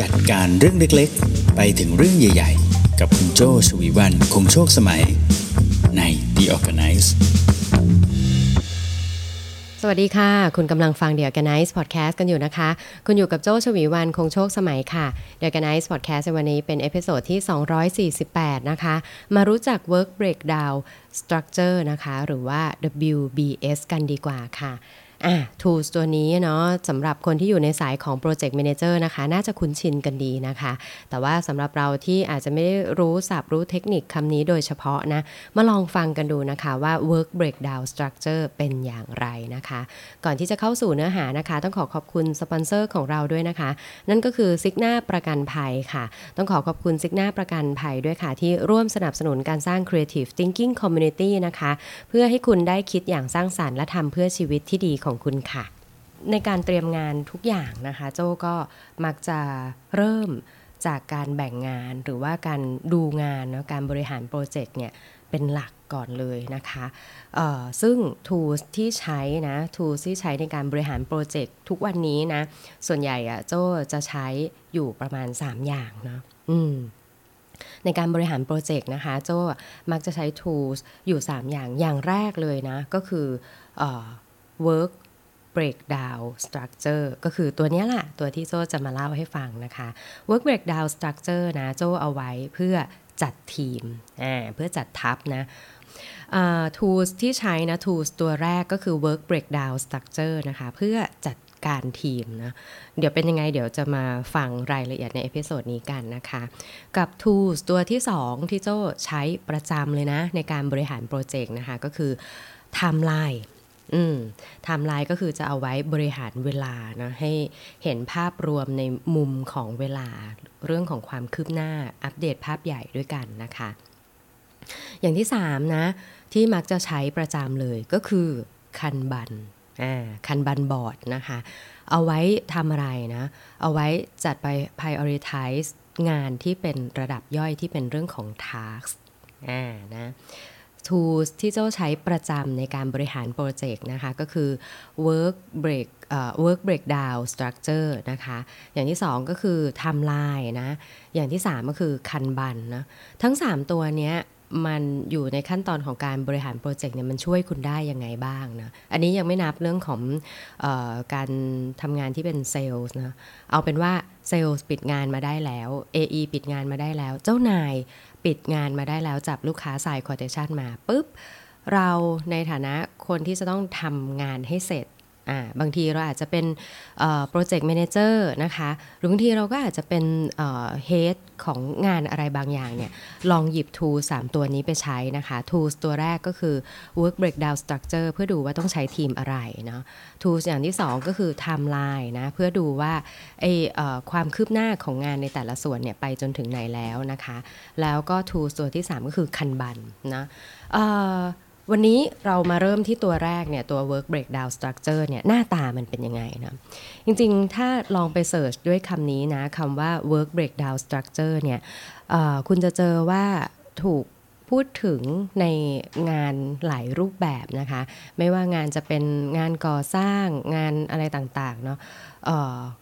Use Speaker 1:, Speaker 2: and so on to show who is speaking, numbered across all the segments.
Speaker 1: จัดการเรื่องเล็กๆ ไปถึงเรื่องใหญ่ๆ กับคุณโจชวีวันคงโชคสมัย ใน The ORGANICE
Speaker 2: สวัสดีค่ะ คุณกำลังฟัง The Organize Podcast กันอยู่นะคะ คุณอยู่กับโจชวีวันคงโชคสมัยค่ะ The ORGANICE Podcast ในวันนี้เป็น episode ที่ 248 นะคะ มารู้จัก Work Breakdown Structure นะคะ หรือว่า WBS กันดีกว่าค่ะ อะ tools ตัวนี้เนาะสำหรับคนที่อยู่ในสายของ project manager นะคะ น่าจะคุ้นชินกันดีนะคะ แต่ว่าสำหรับเราที่อาจจะไม่ได้รู้ศัพท์รู้เทคนิคคำนี้โดยเฉพาะนะ มาลองฟังกันดูนะคะว่า work breakdown structure เป็นอย่างไรนะคะ ก่อนที่จะเข้าสู่เนื้อหานะคะ ต้องขอขอบคุณสปอนเซอร์ของเราด้วยนะคะ นั่นก็คือซิกหน้าประกันภัยค่ะ ต้องขอขอบคุณซิกหน้าประกันภัยด้วยค่ะ ที่ร่วมสนับสนุนการสร้าง creative thinking community นะคะ เพื่อให้คุณได้คิดอย่างสร้างสารรค์และทำเพื่อชีวิตที่ดีของคุณค่ะ ในการเตรียมงานทุกอย่างนะคะ โจก็มักจะเริ่มจากการแบ่งงานหรือว่าการดูงานเนาะการบริหารโปรเจกต์เนี่ยเป็นหลักก่อนเลยนะคะซึ่ง tools ที่ใช้นะ tools ที่ใช้ในการบริหารโปรเจกต์ทุกวันนี้นะ ส่วนใหญ่อะโจจะใช้อยู่ประมาณ 3 อย่างเนาะในการบริหารโปรเจกต์นะคะ โจมักจะใช้ tools อยู่ 3 อย่างอย่างแรกเลยนะ ก็คืออ work breakdown structure ก็คือตัวนี้แหละตัวที่โจจะมาเล่าให้ฟังนะคะ work breakdown structure นะโจเอาไว้เพื่อจัดทีมเพื่อจัดทัพนะ tools ที่ใช้นะ tools ตัวแรกก็คือ work breakdown structure นะคะ เพื่อจัดการทีมนะ เดี๋ยวเป็นยังไงเดี๋ยวจะมาฟังรายละเอียดใน episode นี้กันนะคะ กับ tools ตัวที่ 2 ที่โจใช้ประจำเลยนะ ในการบริหาร project นะคะ ก็คือ timeline อืมไทม์ไลน์ก็คือจะเอาไว้บริหารเวลานะให้เห็นภาพรวมในมุมของเวลาเรื่องของความคืบหน้าอัปเดตภาพใหญ่ด้วยกันนะคะ อย่างที่3นะ ที่มักจะใช้ประจำเลยก็คือคันบันอ่าคันบันบอร์ดนะคะ เอาไว้ทำอะไรนะ เอาไว้จัดไป prioritize งานที่เป็นระดับย่อยที่เป็นเรื่องของ task อ่านะ tools ที่เจ้าใช้ประจำในการบริหารโปรเจกต์นะคะก็คือ work break uh, work breakdown structure นะคะอย่างที่2ก็คือ timeline นะอย่างที่3ก็คือ kanban นะทั้ง3ตัวเนี้ยมันอยู่ในขั้นตอนของการบริหาร project เนี่ยมันช่วยคุณได้ยังไงบ้างนะ อันนี้ยังไม่นับเรื่องของออการทำงานที่เป็นเซลล์นะ เอาเป็นว่าเซลล์ปิดงานมาได้แล้ว AE ปิดงานมาได้แล้ว เจ้านาย ปิดงานมาได้แล้วจับลูกค้า sign quotation มาปุ๊บเราในฐานะคนที่จะต้องทำงานให้เสร็จ บางทีเราอาจจะเป็น project manager นะคะ หรือบางทีเราก็อาจจะเป็นเฮดของงานอะไรบางอย่างเนี่ย ลองหยิบ tool 3ตัวนี้ไปใช้นะคะ tools ตัวแรกก็คือ work breakdown structure เพื่อดูว่าต้องใช้ทีมอะไรเนาะ tools อย่างที่ 2 ก็คือ timeline นะ เพื่อดูว่าไอความคืบหน้าของงานในแต่ละส่วนเนี่ยไปจนถึงไหนแล้วนะคะ แล้วก็ tools ตัวที่ 3 ก็คือคันบันนะ วันนี้เรามาเริ่มที่ตัวแรกเนี่ยตัว work breakdown structure เนี่ยหน้าตามันเป็นยังไงนะจริงๆ ถ้าลองไปเสิร์ชด้วยคำนี้นะคำว่า work breakdown structure เนี่ยคุณจะเจอว่าถูก พูดถึงในงานหลายรูปแบบนะคะ ไม่ว่างานจะเป็นงานก่อสร้างงานอะไรต่างๆเนาะเ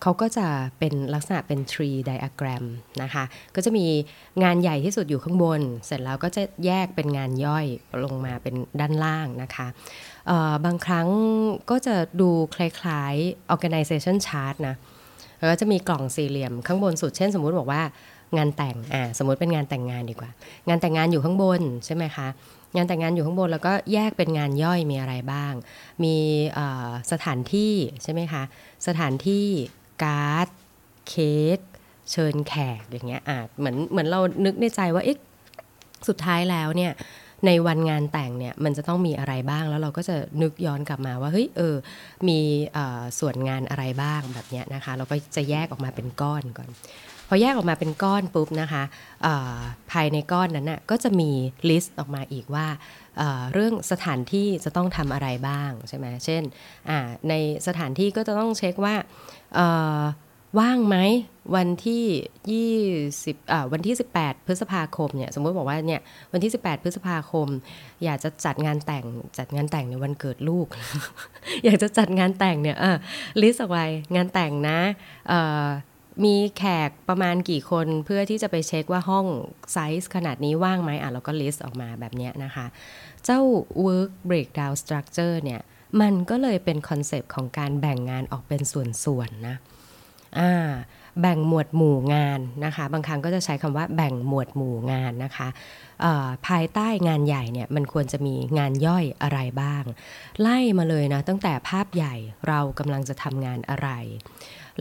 Speaker 2: เขาก็จะเป็นลักษณะเป็น tree diagram นะคะ ก็จะมีงานใหญ่ที่สุดอยู่ข้างบน เสร็จแล้วก็จะแยกเป็นงานย่อยลงมาเป็นด้านล่างนะคะบางครั้งก็จะดูคล้ายๆ organization chart นะแล้วก็จะมีกล่องสี่เหลี่ยมข้างบนสุด เช่นสมมุติบอกว่า งานแต่งอ่าสมมติเป็นงานแต่งงานดีกว่า งานแต่งงานอยู่ข้างบนใช่ไหมคะงานแต่งงานอยู่ข้างบนแล้วก็แยกเป็นงานย่อยมีอะไรบ้าง มีสถานที่ใช่ไหมคะสถานที่การ์ดเค้กเชิญแขกอย่างเงี้ยอ่าเหมือนเหมือนเรานึกในใจว่าเอ๊ะสุดท้ายแล้วเนี่ยในวันงานแต่งเนี่ยมันจะต้องมีอะไรบ้างแล้วเราก็จะนึกย้อนกลับมาว่าเฮ้ยเออมีส่วนงานอะไรบ้างแบบเนี้ยนะคะ เราก็จะแยกออกมาเป็นก้อนก่อน พอแยกออกมาเป็นก้อนปุ๊บนะคะภายในก้อนนั้นน่ะก็จะมีลิสต์ออกมาอีกว่าเรื่องสถานที่จะต้องทำอะไรบ้างใช่ไหมเช่นในสถานที่ก็จะต้องเช็คว่าว่างไหมวันที่ 20วันที่ 18 พฤษภาคมเนี่ยสมมติบอกว่าเนี่ยวันที่ 18 พฤษภาคม อยากจะจัดงานแต่งจัดงานแต่งในวันเกิดลูก อยากจะจัดงานแต่งเนี่ย list เอาไว้งานแต่งนะ มีแขกประมาณกี่คนเพื่อที่จะไปเช็คว่าห้องไซส์ขนาดนี้ว่างไหมอะเราก็ list ออกมาแบบนี้นะคะ เจ้า work breakdown structure เนี่ย มันก็เลยเป็น concept ของการแบ่งงานออกเป็นส่วนๆนะอ่าแบ่งหมวดหมู่งานนะคะ บางครั้งก็จะใช้คำว่าแบ่งหมวดหมู่งานนะคะภายใต้งานใหญ่เนี่ยมันควรจะมีงานย่อยอะไรบ้าง ไล่มาเลยนะตั้งแต่ภาพใหญ่เรากำลังจะทำงานอะไร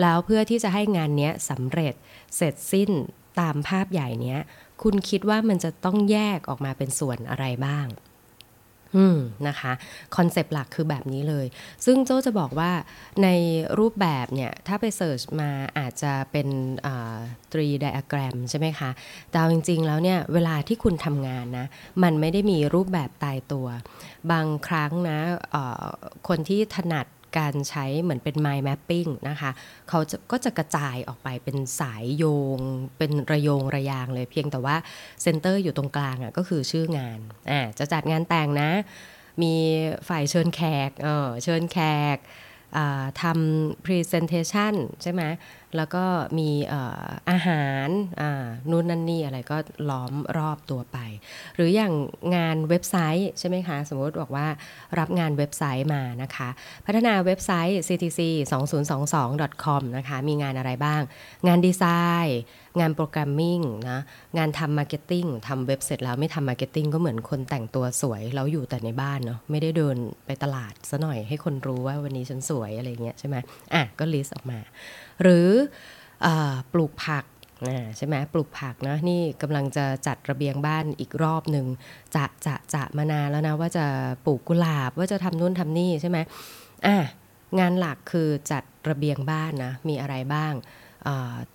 Speaker 2: แล้วเพื่อที่จะให้งานนี้สำเร็จเสร็จสิ้นตามภาพใหญ่เนี้ย คุณคิดว่ามันจะต้องแยกออกมาเป็นส่วนอะไรบ้าง อืมนะคะคอนเซปต์หลักคือแบบนี้เลย ซึ่งโจจะบอกว่าในรูปแบบเนี่ย ถ้าไปเสิร์ชมาอาจจะเป็นตรีไดอะแกรมใช่ไหมคะ แต่จริงๆแล้วเนี่ย เวลาที่คุณทำงานนะ มันไม่ได้มีรูปแบบตายตัว บางครั้งนะคนที่ถนัด การใช้เหมือนเป็น mind mapping นะคะเขาจะก็จะกระจายออกไปเป็นสายโยง เป็นระโยงระยางเลยเพียงแต่ว่าcenter อยู่ตรงกลางอะ่ะก็คือชื่องานอ่าจะจัดงานแต่งนะ มีฝ่ายเชิญแขกเออเชิญแขกทำ presentation ใช่ไหม แล้วก็มีอาหารนู่นนั่นนี่อะไรก็ล้อมรอบตัวไป หรืออย่างงานเว็บไซต์ใช่ไหมคะ สมมติบอกว่ารับงานเว็บไซต์มานะคะ พัฒนาเว็บไซต์ ctc 2022 com นะคะ มีงานอะไรบ้าง งานดีไซน์ งาน programming นะ งานทำ marketing ทำเว็บเสร็จแล้วไม่ทำ marketing ก็เหมือนคนแต่งตัวสวย แล้วอยู่แต่ในบ้านเนาะไม่ได้เดินไปตลาดซะหน่อยให้คนรู้ว่าวันนี้ฉันสวยอะไรเงี้ยใช่ไหมอะก็ list ออกมา หรือปลูกผักใช่ไหมปลูกผักนะนี่กำลังจะจัดระเบียงบ้านอีกรอบหนึ่งจะจะจะมานานแล้วนะว่าจะปลูกกุหลาบว่าจะทำนู่นทำนี่ใช่ไหมอะงานหลักคือจัดระเบียงบ้านนะมีอะไรบ้าง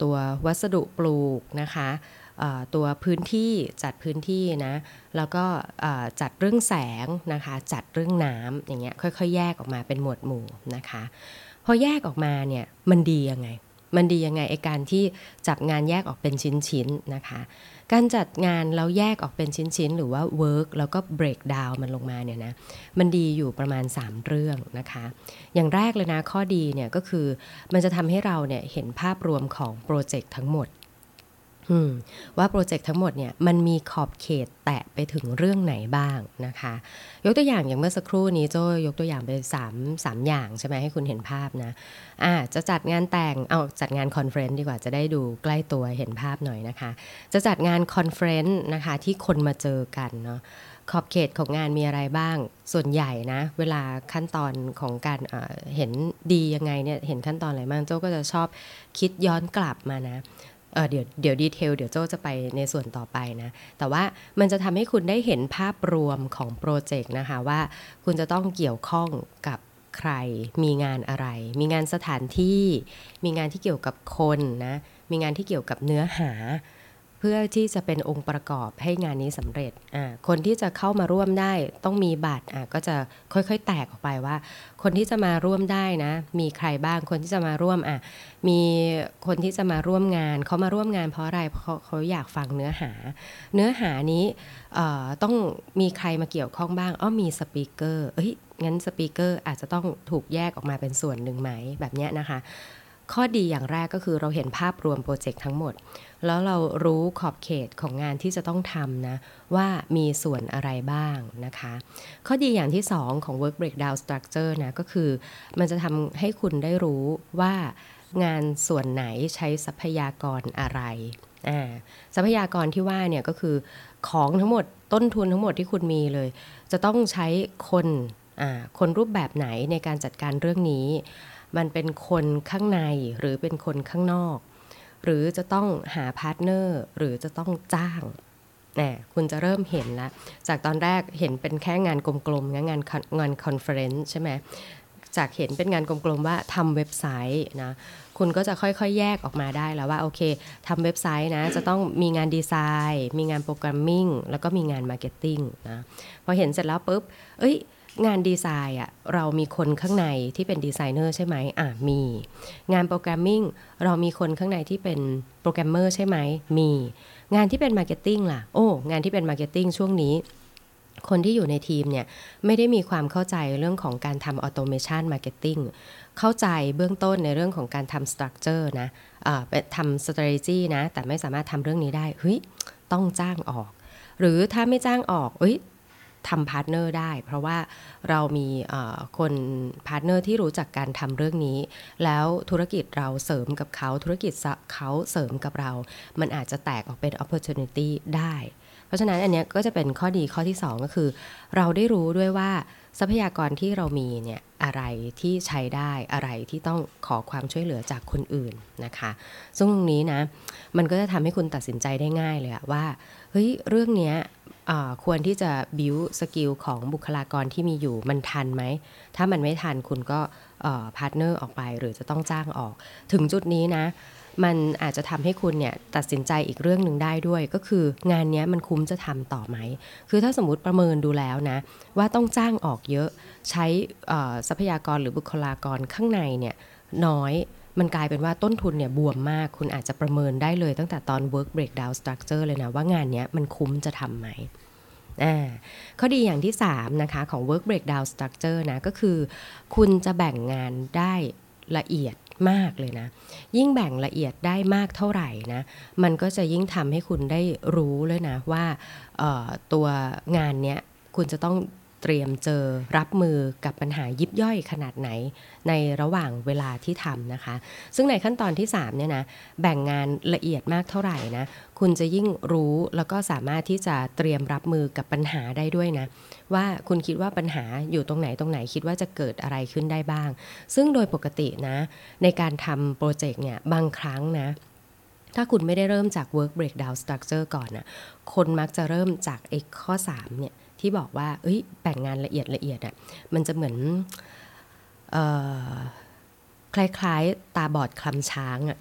Speaker 2: ตัววัสดุปลูกนะคะตัวพื้นที่จัดพื้นที่นะแล้วก็จัดเรื่องแสงนะคะจัดเรื่องน้ำอย่างเงี้ยค่อยๆ แยกออกมาเป็นหมวดหมู่นะคะ พอแยกออกมาเนี่ยมันดียังไง มันดียังไงไอการที่จับงานแยกออกเป็นชิ้นๆนะคะ การจัดงานแล้วแยกออกเป็นชิ้นๆ หรือว่า work แล้วก็ break down มันลงมาเนี่ยนะมันดีอยู่ประมาณ 3 เรื่องนะคะ อย่างแรกเลยนะข้อดีเนี่ยก็คือมันจะทำให้เราเนี่ยเห็นภาพรวมของโปรเจกต์ทั้งหมด ว่าโปรเจกต์ทั้งหมดเนี่ยมันมีขอบเขตแตะไปถึงเรื่องไหนบ้างนะคะ ยกตัวอย่างอย่างเมื่อสักครู่นี้โจ้ยกตัวอย่างไป3 3อย่างใช่ไหมให้คุณเห็นภาพนะอ่าจะจัดงานแต่งเอาจัดงาน conference ดีกว่าจะได้ดูใกล้ตัวเห็นภาพหน่อยนะคะ จะจัดงาน conference นะคะที่คนมาเจอกันเนาะขอบเขตของงานมีอะไรบ้าง ส่วนใหญ่นะ เวลาขั้นตอนของการเเห็นดียังไงเนี่ย เห็นขั้นตอนอะไรบ้าง โจ้ก็จะชอบคิดย้อนกลับมานะ เดี๋ยวเดี๋ยวดีเทลเดี๋ยวโจ้จะไปในส่วนต่อไปนะ แต่ว่ามันจะทำให้คุณได้เห็นภาพรวมของโปรเจกต์นะคะว่าคุณจะต้องเกี่ยวข้องกับใคร มีงานอะไร มีงานสถานที่ มีงานที่เกี่ยวกับคนนะ มีงานที่เกี่ยวกับเนื้อหา เพื่อที่จะเป็นองค์ประกอบให้งานนี้สำเร็จ คนที่จะเข้ามาร่วมได้ต้องมีบัตรก็จะค่อยๆ แตกออกไปว่า คนที่จะมาร่วมได้นะ มีใครบ้าง คนที่จะมาร่วมอะมีคนที่จะมาร่วมงาน เขามาร่วมงานเพราะอะไรเพราะเขาอยากฟังเนื้อหา เนื้อหานี้ต้องมีใครมาเกี่ยวข้องบ้าง อ้อมีสปีกเกอร์ เอ้ยงั้นสปีกเกอร์อาจจะต้องถูกแยกออกมาเป็นส่วนหนึ่งไหมแบบนี้นะคะ ข้อดีอย่างแรกก็คือเราเห็นภาพรวมโปรเจกต์ทั้งหมด แล้วเรารู้ขอบเขตของงานที่จะต้องทำนะ ว่ามีส่วนอะไรบ้างนะคะ ข้อดีอย่างที่ 2 ของ work breakdown structure นะก็คือ มันจะทำให้คุณได้รู้ว่างานส่วนไหนใช้ทรัพยากรอะไรทรัพยากรที่ว่าเนี่ยก็คือของทั้งหมดต้นทุนทั้งหมดที่คุณมีเลย จะต้องใช้คนคนรูปแบบไหนในการจัดการเรื่องนี้ มันเป็นคนข้างในหรือเป็นคนข้างนอก หรือจะต้องหา partner หรือจะต้องจ้างนี่คุณจะเริ่มเห็นแล้วจากตอนแรกเห็นเป็นแค่งานกลมๆงานงาน conference ใช่ไหมจากเห็นเป็นงานกลมๆว่าทำเว็บไซต์นะคุณก็จะค่อยๆ แยกออกมาได้แล้วว่าโอเคทำเว็บไซต์นะจะต้องมีงานดีไซน์ มีงาน programming แล้วก็มีงาน marketingนะพอเห็นเสร็จแล้วปุ๊บ เอ้ย งานดีไซน์อะเรามีคนข้างในที่เป็นดีไซเนอร์ใช่ไหมอะมี งาน programming เรามีคนข้างในที่เป็นโปรแกรมเมอร์ใช่ไหมมี งานที่เป็น marketing ล่ะ โอ้งานที่เป็น marketing ช่วงนี้ คนที่อยู่ในทีมเนี่ยไม่ได้มีความเข้าใจเรื่องของการทำ automation marketing เข้าใจเบื้องต้นในเรื่องของการทำ structure นะทำ strategy นะแต่ไม่สามารถทำเรื่องนี้ได้เฮ้ยต้องจ้างออกหรือถ้าไม่จ้างออก เอ้ย ทำ partner ได้ เพราะว่าเรามีคน partner ที่รู้จักการทำเรื่องนี้ แล้วธุรกิจเราเสริมกับเขาธุรกิจเขาเสริมกับเรา มันอาจจะแตกออกเป็น opportunity ได้ เพราะฉะนั้นอันนี้ก็จะเป็นข้อดีข้อที่ 2 ก็คือ เราได้รู้ด้วยว่าทรัพยากรที่เรามีเนี่ยอะไรที่ใช้ได้อะไรที่ต้องขอความช่วยเหลือจากคนอื่นนะคะ ซึ่งตรงนี้นะมันก็จะทำให้คุณตัดสินใจได้ง่ายเลยว่า เฮ้ยเรื่องนี้ควรที่จะ build skill ของบุคลากรที่มีอยู่มันทันไหม ถ้ามันไม่ทันคุณก็ partner ออกไปหรือจะต้องจ้างออก ถึงจุดนี้นะ มันอาจจะทำให้คุณเนี่ยตัดสินใจอีกเรื่องหนึ่งได้ด้วย ก็คืองานนี้มันคุ้มจะทำต่อไหม คือถ้าสมมติประเมินดูแล้วนะ ว่าต้องจ้างออกเยอะ ใช้ทรัพยากรหรือบุคลากรข้างในเนี่ยน้อย มันกลายเป็นว่าต้นทุนเนี่ยบวมมาก คุณอาจจะประเมินได้เลยตั้งแต่ตอน work breakdown structure เลยนะว่างานนี้มันคุ้มจะทำไหมอ่าข้อดีอย่างที่ 3 นะคะ ของ work breakdown structure นะ ก็คือ คุณจะแบ่งงานได้ละเอียดมากเลยนะ ยิ่งแบ่งละเอียดได้มากเท่าไหร่นะ มันก็จะยิ่งทำให้คุณได้รู้เลยนะว่าตัวงานเนี้ยคุณจะต้อง เตรียมเจอรับมือกับปัญหายิบย่อยขนาดไหน ในระหว่างเวลาที่ทำนะคะ ซึ่งในขั้นตอนที่3เนี่ยนะแบ่งงานละเอียดมากเท่าไหร่นะคุณจะยิ่งรู้แล้วก็สามารถที่จะเตรียมรับมือกับปัญหาได้ด้วยนะ ว่าคุณคิดว่าปัญหาอยู่ตรงไหนตรงไหนคิดว่าจะเกิดอะไรขึ้นได้บ้าง ซึ่งโดยปกตินะ ในการทำโปรเจกต์เนี่ยบางครั้งนะถ้าคุณไม่ได้เริ่มจาก work breakdown structure ก่อนนะคนมักจะเริ่มจากไอ้ข้อ 3 เนี่ย ที่บอกว่า เอ้ยแบ่งงานละเอียดละเอียดอะ่ะมันจะเหมือนคล้ายๆตาบอดคลำช้างอะ่ะ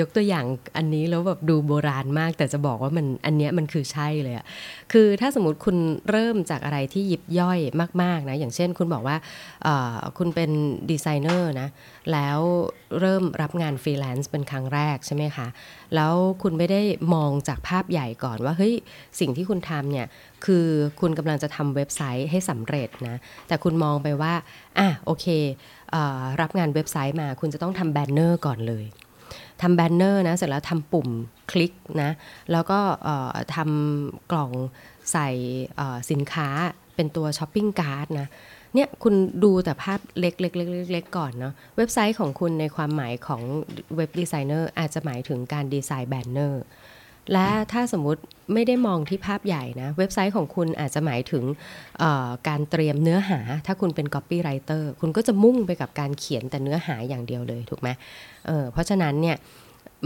Speaker 2: ยกตัวอย่างอันนี้แล้วแบบดูโบราณมาก แต่จะบอกว่ามันอันเนี้ยมันคือใช่เลยอะ่ะคือถ้าสมมติคุณเริ่มจากอะไรที่ยิบย่อยมาก ๆนะ อย่างเช่นคุณบอกว่าคุณเป็นดีไซเนอร์นะ แล้วเริ่มรับงานฟรีแลนซ์เป็นครั้งแรกใช่ไหมคะ แล้วคุณไม่ได้มองจากภาพใหญ่ก่อนว่าเฮ้ยสิ่งที่คุณทำเนี่ยคือคุณกำลังจะทำเว็บไซต์ให้สำเร็จนะ แต่คุณมองไปว่าอะโอเครับงานเว็บไซต์มาคุณจะต้องทำ banner ก่อนเลยทำ banner นะเสร็จแล้วทำปุ่มคลิกนะแล้วก็ทำกล่องใส่สินค้าเป็นตัว shopping cart นะเนี่ยคุณดูแต่ภาพเล็กๆๆๆก่อนเนาะเว็บไซต์ของคุณในความหมายของเว็บดีไซเนอร์อาจจะหมายถึงการดีไซน์ banner และถ้าสมมุติไม่ได้มองที่ภาพใหญ่นะ เว็บไซต์ของคุณอาจจะหมายถึงการเตรียมเนื้อหา ถ้าคุณเป็น copywriter คุณก็จะมุ่งไปกับการเขียนแต่เนื้อหาอย่างเดียวเลยถูกไหมเพราะฉะนั้นเนี่ย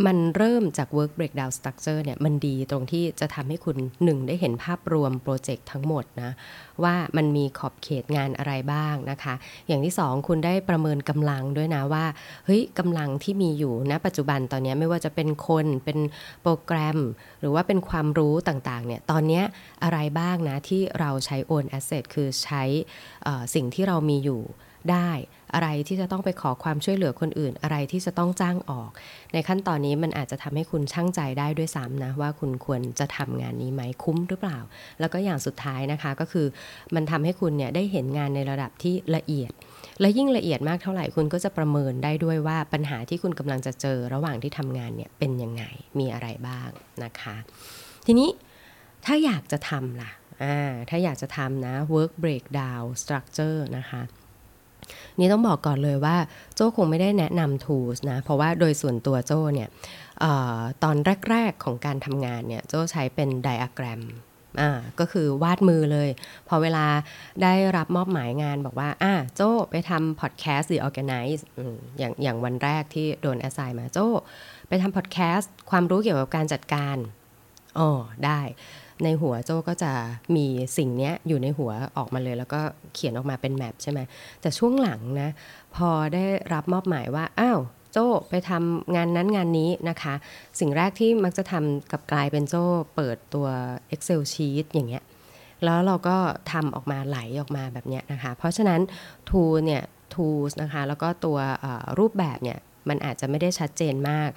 Speaker 2: มันเริ่มจาก work breakdown structure เนี่ยมันดีตรงที่จะทำให้คุณหนึ่งได้เห็นภาพรวมโปรเจกต์ทั้งหมดนะ ว่ามันมีขอบเขตงานอะไรบ้างนะคะ อย่างที่สองคุณได้ประเมินกำลังด้วยนะว่า เฮ้ยกำลังที่มีอยู่ณปัจจุบันตอนนี้ไม่ว่าจะเป็นคนเป็นโปรแกรม หรือว่าเป็นความรู้ต่างๆเนี่ยตอนนี้อะไรบ้างนะที่เราใช้ own asset คือใช้สิ่งที่เรามีอยู่ ได้ อะไรที่จะต้องไปขอความช่วยเหลือคนอื่น อะไรที่จะต้องจ้างออก ในขั้นตอนนี้มันอาจจะทำให้คุณช่างใจได้ด้วยซ้ำนะว่าคุณควรจะทำงานนี้ไหมคุ้มหรือเปล่า แล้วก็อย่างสุดท้ายนะคะก็คือมันทำให้คุณเนี่ยได้เห็นงานในระดับที่ละเอียด และยิ่งละเอียดมากเท่าไหร่คุณก็จะประเมินได้ด้วยว่าปัญหาที่คุณกำลังจะเจอระหว่างที่ทำงานเนี่ยเป็นยังไงมีอะไรบ้างนะคะ ทีนี้ถ้าอยากจะทำล่ะถ้าอยากจะทำนะ work breakdown structure นะคะ นี่ต้องบอกก่อนเลยว่าโจ้คงไม่ได้แนะนำ tools นะ เพราะว่าโดยส่วนตัวโจ้เนี่ยตอนแรก ๆของการทำงานเนี่ยโจ้ใช้เป็นไดอะแกรมก็คือวาดมือเลย พอเวลาได้รับมอบหมายงานบอกว่าอ่าโจ้ไปทำพอดแคสต์หรือ organize อย่างอย่างวันแรกที่โดน assign มาโจ้ไปทำพอดแคสต์ความรู้เกี่ยวกับการจัดการอ๋อได้ ในหัวโจ้ก็จะมีสิ่งนี้อยู่ในหัวออกมาเลย แล้วก็เขียนออกมาเป็นแมปใช่ไหมแต่ช่วงหลังนะพอได้รับมอบหมายว่าอ้าวโจ้ไปทำงานนั้นงานนี้นะคะ สิ่งแรกที่มักจะทำกับกลายเป็นโจ้เปิดตัว Excel sheet อย่างเงี้ยแล้วเราก็ทำออกมาไหลออกมาแบบเนี้ยนะคะ เพราะฉะนั้น tool เนี่ย tools นะคะแล้วก็ตัวรูปแบบเนี่ยมันอาจจะไม่ได้ชัดเจนมาก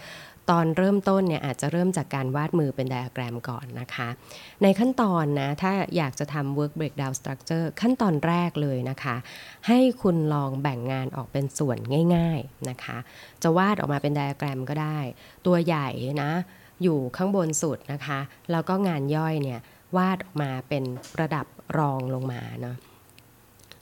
Speaker 2: ตอนเริ่มต้นเนี่ยอาจจะเริ่มจากการวาดมือเป็นไดอะแกรมก่อนนะคะ ในขั้นตอนนะ ถ้าอยากจะทำ work breakdown structure ขั้นตอนแรกเลยนะคะ ให้คุณลองแบ่งงานออกเป็นส่วนง่ายๆนะคะ จะวาดออกมาเป็นไดอะแกรมก็ได้ ตัวใหญ่นะอยู่ข้างบนสุดนะคะ แล้วก็งานย่อยเนี่ยวาดออกมาเป็นระดับรองลงมาเนาะ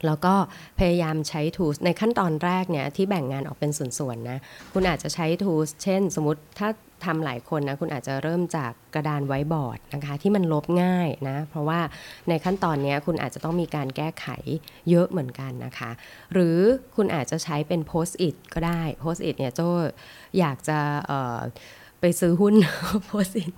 Speaker 2: แล้วก็พยายามใช้ tools ในขั้นตอนแรกเนี่ยที่แบ่งงานออกเป็นส่วนๆนะคุณอาจจะใช้ tools เช่น สมมติถ้าทำหลายคนนะคุณอาจจะเริ่มจากกระดานไว้บอร์ดนะคะที่มันลบง่ายนะเพราะว่าในขั้นตอนนี้คุณอาจจะต้องมีการแก้ไขเยอะเหมือนกันนะคะ หรือคุณอาจจะใช้เป็น post it ก็ได้ post it เนี่ยโจอยากจะ ไปซื้อหุ้นโพสิต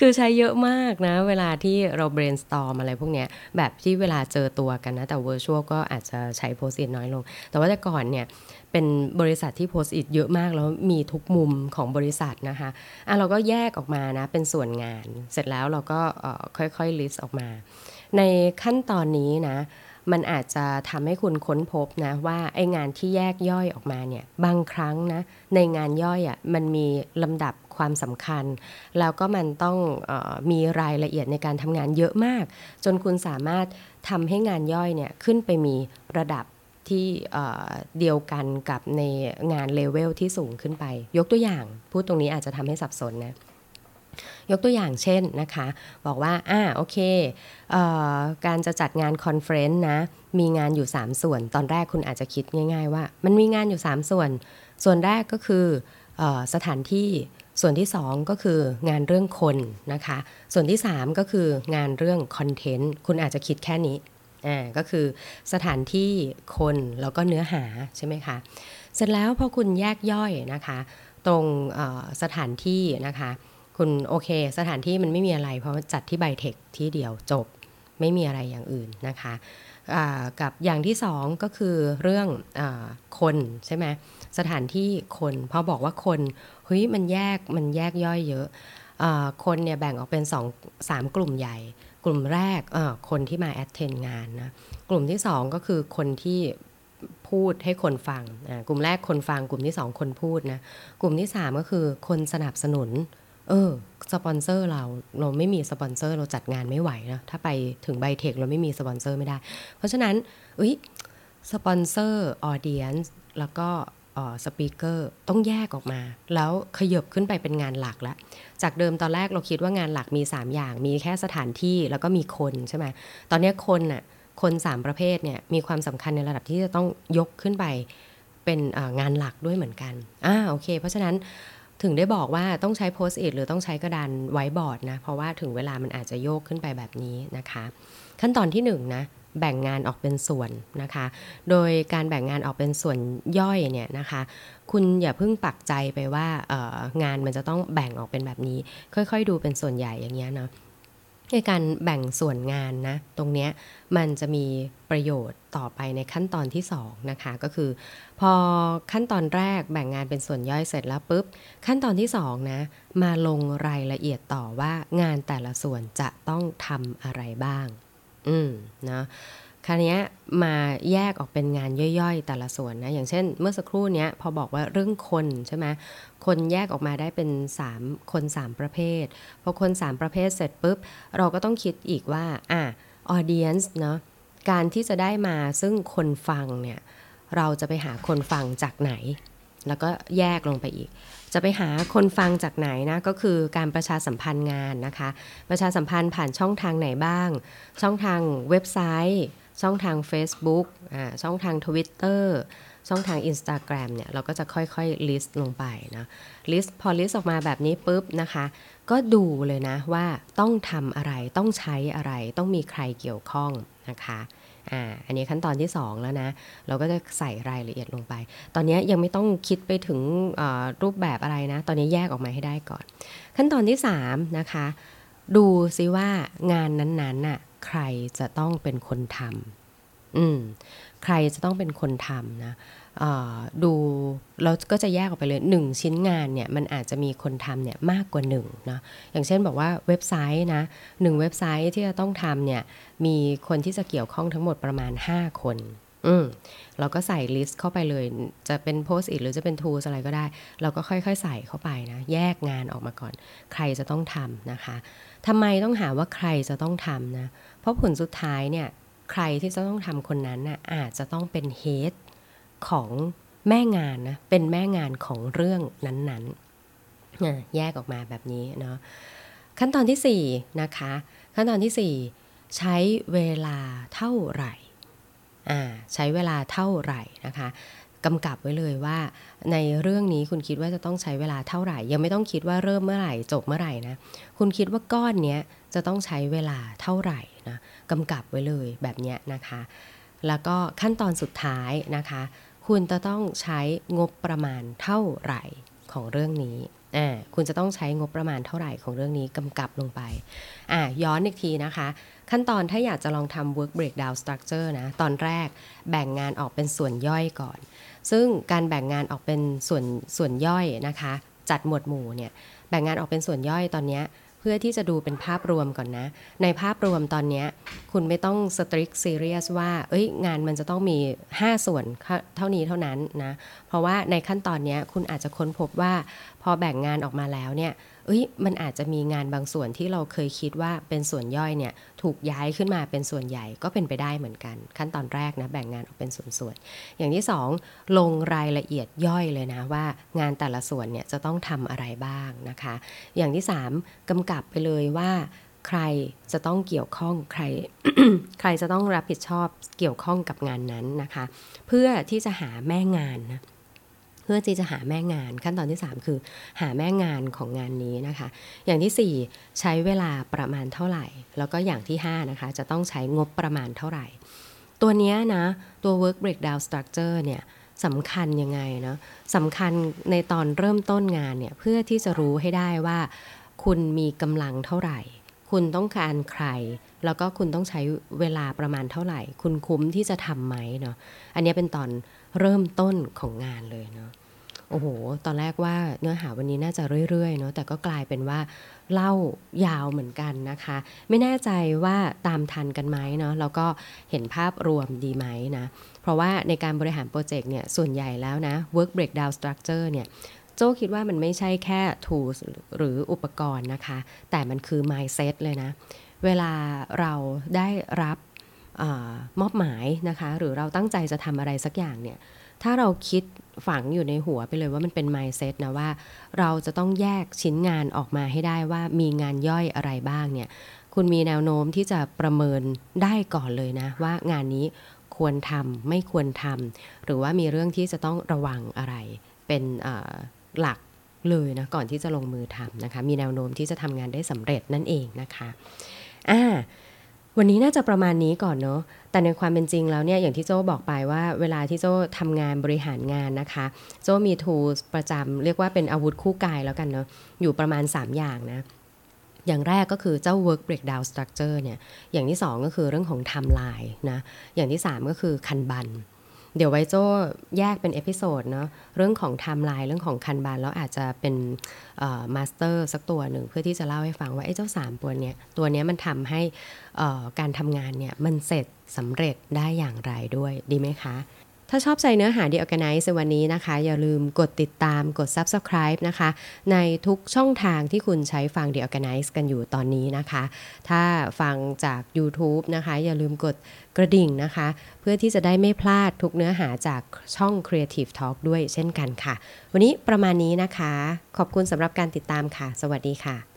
Speaker 2: คือใช้เยอะมากนะ เวลาที่เรา brainstorm อะไรพวกเนี้ย แบบที่เวลาเจอตัวกันนะ แต่ virtual ก็อาจจะใช้โพสิตน้อยลง แต่ว่าแต่ก่อนเนี่ย เป็นบริษัทที่โพสต์อิทเยอะมาก แล้วมีทุกมุมของบริษัทนะคะอะเราก็แยกออกมานะ เป็นส่วนงาน เสร็จแล้วเราก็ค่อยๆ list ออกมา ในขั้นตอนนี้นะมันอาจจะทำให้คุณค้นพบนะ ว่าไอ้งานที่แยกย่อยออกมาเนี่ย บางครั้งนะ ในงานย่อยอะ่ะมันมีลำดับ ความสำคัญ แล้วก็มันต้องออมีรายละเอียดในการทำงานเยอะมาก จนคุณสามารถทำให้งานย่อยเนี่ยขึ้นไปมีระดับที่เดียวกันกับในงานเลเวลที่สูงขึ้นไป ยกตัวอย่างพูดตรงนี้อาจจะทำให้สับสนนะยกตัวอย่างเช่นนะคะ บอกว่าอ่าโอเคเออการจะจัดงาน conference นะ มีงานอยู่ 3 ส่วน ตอนแรกคุณอาจจะคิดง่าย ๆ ว่า มันมีงานอยู่ 3 ส่วน ส่วนแรกก็คือสถานที่ ส่วนที่ 2 ก็คืองานเรื่องคนนะคะ ส่วนที่ 3 ก็คืองานเรื่องคอนเทนต์คุณอาจจะคิดแค่นี้อ่าก็คือสถานที่คนแล้วก็เนื้อหาใช่ไหมคะ เสร็จแล้วพอคุณแยกย่อยนะคะ ตรงสถานที่นะคะ คุณโอเค สถานที่มันไม่มีอะไร เพราะจัดที่ไบเทคที่เดียวจบไม่มีอะไรอย่างอื่นนะคะกับอย่างที่สองก็คือเรื่องอคนใช่ไหมสถานที่คนพอบอกว่าคน เฮ้ยมันแยกมันแยกย่อยเยอะคนเนี่ยแบ่งออกเป็นสองสามกลุ่มใหญ่ กลุ่มแรกคนที่มา attend งานนะกลุ่มที่สองก็คือคนที่พูดให้คนฟังกลุ่มแรกคนฟังกลุ่มที่สองคนพูดนะกลุ่มที่สามก็คือคนสนับสนุนเออสปอนเซอร์เราเราไม่มีสปอนเซอร์เราจัดงานไม่ไหวนะถ้าไปถึงไบเทคเราไม่มีสปอนเซอร์ไม่ได้ เพราะฉะนั้นอุ้ยสปอนเซอร์ audience แล้วก็ speaker ต้องแยกออกมา แล้วขยับขึ้นไปเป็นงานหลักแล้วจากเดิมตอนแรกเราคิดว่างานหลักมี 3 อย่าง มีแค่สถานที่แล้วก็มีคนใช่ไหมตอนนี้คนน่ะคน 3 ประเภทเนี่ยมีความสำคัญในระดับที่จะต้องยกขึ้นไปเป็นงานหลักด้วยเหมือนกันอ่าโอเค เพราะฉะนั้น ถึงได้บอกว่าต้องใช้ Post-it หรือต้องใช้กระดานไว้บอร์ดนะ เพราะว่าถึงเวลามันอาจจะโยกขึ้นไปแบบนี้นะคะ ขั้นตอนที่1นนะแบ่งงานออกเป็นส่วนนะคะ โดยการแบ่งงานออกเป็นส่วนย่อยเนี่ยนะคะ คุณอย่าเพิ่งปักใจไปว่างานมันจะต้องแบ่งออกเป็นแบบนี้ ค่อยๆ ดูเป็นส่วนใหญ่อย่างเงี้ยเนาะ ในการแบ่งส่วนงานนะตรงเนี้ยมันจะมีประโยชน์ต่อไปในขั้นตอนที่2นะคะก็คือ พอขั้นตอนแรกแบ่งงานเป็นส่วนย่อยเสร็จแล้วปุ๊บ ขั้นตอนที่2นะมาลงรายละเอียดต่อว่างานแต่ละส่วนจะต้องทำอะไรบ้าง อืมนะ คราวนี้มาแยกออกเป็นงานย่อยๆ แต่ละส่วนนะ อย่างเช่น เมื่อสักครู่นี้พอบอกว่าเรื่องคนใช่ไหมคนแยกออกมาได้เป็น 3 คน 3 ประเภท พอคน 3 ประเภทเสร็จปุ๊บ เราก็ต้องคิดอีกว่า อะออเดียนส์เนาะการที่จะได้มาซึ่งคนฟังเนี่ย เราจะไปหาคนฟังจากไหน แล้วก็แยกลงไปอีก จะไปหาคนฟังจากไหนนะ ก็คือการประชาสัมพันธ์งานนะคะ ประชาสัมพันธ์ผ่านช่องทางไหนบ้าง ช่องทางเว็บไซต์ ช่องทาง Facebook อ่าช่องทาง Twitter ช่องทาง Instagram เนี่ย เราก็จะค่อยๆ list ลงไปนะ list พอ list ออกมาแบบนี้ปุ๊บนะคะ ก็ดูเลยนะว่าต้องทำอะไรต้องใช้อะไรต้องมีใครเกี่ยวข้องนะคะอ่าอันนี้ขั้นตอนที่ 2 แล้วนะ เราก็จะใส่รายละเอียดลงไป ตอนนี้ยังไม่ต้องคิดไปถึงรูปแบบอะไรนะ ตอนนี้แยกออกมาให้ได้ก่อน ขั้นตอนที่ 3 นะคะ ดูซิว่างานนั้นๆน่ะใครจะต้องเป็นคนทำอืมใครจะต้องเป็นคนทำนะดูเราก็จะแยกออกไปเลยหนึ่งชิ้นงานเนี่ยมันอาจจะมีคนทำเนี่ยมากกว่าหนึ่งนะอย่างเช่นบอกว่าเว็บไซต์นะหนึ่งเว็บไซต์ที่จะต้องทำเนี่ยมีคนที่จะเกี่ยวข้องทั้งหมดประมาณ 5 คนอืมเราก็ใส่ลิสต์เข้าไปเลย จะเป็นโพสต์อิหรือจะเป็นทูสอะไรก็ได้ เราก็ค่อยๆ ใส่เข้าไปนะ แยกงานออกมาก่อน ใครจะต้องทำนะคะ ทำไมต้องหาว่าใครจะต้องทำนะ เพราะผลสุดท้ายเนี่ยใครที่จะต้องทำคนนั้นน่ะอาจจะต้องเป็นเฮดของแม่งานนะเป็นแม่งานของเรื่องนั้นๆแยกออกมาแบบนี้เนาะขั้นตอนที่4นะคะขั้นตอนที่ 4 ใช้เวลาเท่าไหร่อ่าใช้เวลาเท่าไหร่นะคะ กำกับไว้เลยว่า ในเรื่องนี้คุณคิดว่าจะต้องใช้เวลาเท่าไหร่ ยังไม่ต้องคิดว่าเริ่มเมื่อไหร่จบเมื่อไหร่นะคุณคิดว่าก้อนเนี้ยจะต้องใช้เวลาเท่าไหร่นะกำกับไว้เลยแบบเนี้ยนะคะ แล้วก็ขั้นตอนสุดท้ายนะคะ คุณจะต้องใช้งบประมาณเท่าไหร่ของเรื่องนี้ อ่าคุณจะต้องใช้งบประมาณเท่าไหร่ของเรื่องนี้กำกับลงไปอ่าย้อนอีกทีนะคะ ขั้นตอนถ้าอยากจะลองทำ work breakdown structure นะ ตอนแรกแบ่งงานออกเป็นส่วนย่อยก่อน ซึ่งการแบ่งงานออกเป็นส่วนส่วนย่อยนะคะ จัดหมวดหมู่เนี่ยแบ่งงานออกเป็นส่วนย่อยตอนเนี้ย เพื่อที่จะดูเป็นภาพรวมก่อนนะ ในภาพรวมตอนนี้คุณไม่ต้องสตริกซีเรียสว่า เอ้ยงานมันจะต้องมี 5 ส่วนเท่านี้เท่านั้นนะ เพราะว่าในขั้นตอนนี้คุณอาจจะค้นพบว่าพอแบ่งงานออกมาแล้วเนี่ย เอ้ยมันอาจจะมีงานบางส่วนที่เราเคยคิดว่าเป็นส่วนย่อยเนี่ยถูกย้ายขึ้นมาเป็นส่วนใหญ่ก็เป็นไปได้เหมือนกัน ขั้นตอนแรกนะแบ่งงานออกเป็นส่วนๆอย่างที่ 2 ลงรายละเอียดย่อยเลยนะว่างานแต่ละส่วนเนี่ยจะต้องทำอะไรบ้างนะคะ อย่างที่ 3กำกับไปเลยว่าใครจะต้องเกี่ยวข้องใครใครจะต้องรับผิดชอบเกี่ยวข้องกับงานนั้นนะคะ เพื่อที่จะหาแม่งานนะ เพื่อที่จะหาแม่งานขั้นตอนที่ 3 คือ หาแม่งานของงานนี้นะคะ อย่างที่ 4 ใช้เวลาประมาณเท่าไหร่ แล้วก็อย่างที่ 5 นะคะ จะต้องใช้งบประมาณเท่าไหร่ ตัวนี้นะ ตัว work breakdown structure เนี่ยสำคัญยังไงเนาะสำคัญในตอนเริ่มต้นงานเนี่ยเพื่อที่จะรู้ให้ได้ว่า คุณมีกำลังเท่าไหร่ คุณต้องการใคร แล้วก็คุณต้องใช้เวลาประมาณเท่าไหร่ คุณคุ้มที่จะทำไหมเนาะอันนี้เป็นตอน เริ่มต้นของงานเลยเนาะโอ้โห ตอนแรกว่าเนื้อหาวันนี้น่าจะเรื่อยๆเนาะแต่ก็กลายเป็นว่าเล่ายาวเหมือนกันนะคะ ไม่แน่ใจว่าตามทันกันไหมเนาะแล้วก็เห็นภาพรวมดีไหมนะเพราะว่าในการบริหารโปรเจกต์เนี่ยส่วนใหญ่แล้วนะ work breakdown structure เนี่ยโจ้คิดว่ามันไม่ใช่แค่ tools หรืออุปกรณ์นะคะ แต่มันคือ mindset เลยนะ เวลาเราได้รับ อมอบหมายนะคะ หรือเราตั้งใจจะทำอะไรสักอย่างเนี่ย ถ้าเราคิดฝังอยู่ในหัวไปเลยว่ามันเป็น mindset นะว่า เราจะต้องแยกชิ้นงานออกมาให้ได้ว่ามีงานย่อยอะไรบ้างเนี่ย คุณมีแนวโน้มที่จะประเมินได้ก่อนเลยนะ ว่างานนี้ควรทำไม่ควรทำหรือว่ามีเรื่องที่จะต้องระวังอะไร เป็นหลักเลยนะก่อนที่จะลงมือทำนะคะ มีแนวโน้มที่จะทำงานได้สำเร็จนั่นเองนะคะอ่า วันนี้น่าจะประมาณนี้ก่อนเนาะ แต่ในความเป็นจริงแล้วเนี่ยอย่างที่โจ้บอกไปว่าเวลาที่โจ้ทำงานบริหารงานนะคะ โจ้มีทูประจำเรียกว่าเป็นอาวุธคู่กายแล้วกันเนาะอยู่ประมาณ 3 อย่างนะอย่างแรกก็คือเจ้า work breakdown structure เนี่ย อย่างที่ 2 ก็คือเรื่องของ timeline นะ อย่างที่ 3 ก็คือ Kanban เดี๋ยวไว้โจ้แยกเป็น episode เนาะเรื่องของไทม์ไลน์เรื่องของ Kanban แล้วอาจจะเป็น master สักตัวหนึ่งเพื่อที่จะเล่าให้ฟังว่าไอ้เจ้าสามตัวเนี้ยตัวเนี้ยมันทำให้การทำงานเนี่ยมันเสร็จสำเร็จได้อย่างไรด้วยดีไหมคะ ถ้าชอบใจเนื้อหา The ORGANICE วันนี้นะคะ อย่าลืมกดติดตามกด Subscribe นะคะ ในทุกช่องทางที่คุณใช้ฟัง The Organize กันอยู่ตอนนี้นะคะ ถ้าฟังจาก YouTube นะคะ อย่าลืมกดกระดิ่งนะคะ เพื่อที่จะได้ไม่พลาดทุกเนื้อหาจากช่อง Creative Talk ด้วยเช่นกันค่ะ วันนี้ประมาณนี้นะคะ ขอบคุณสำหรับการติดตามค่ะ สวัสดีค่ะ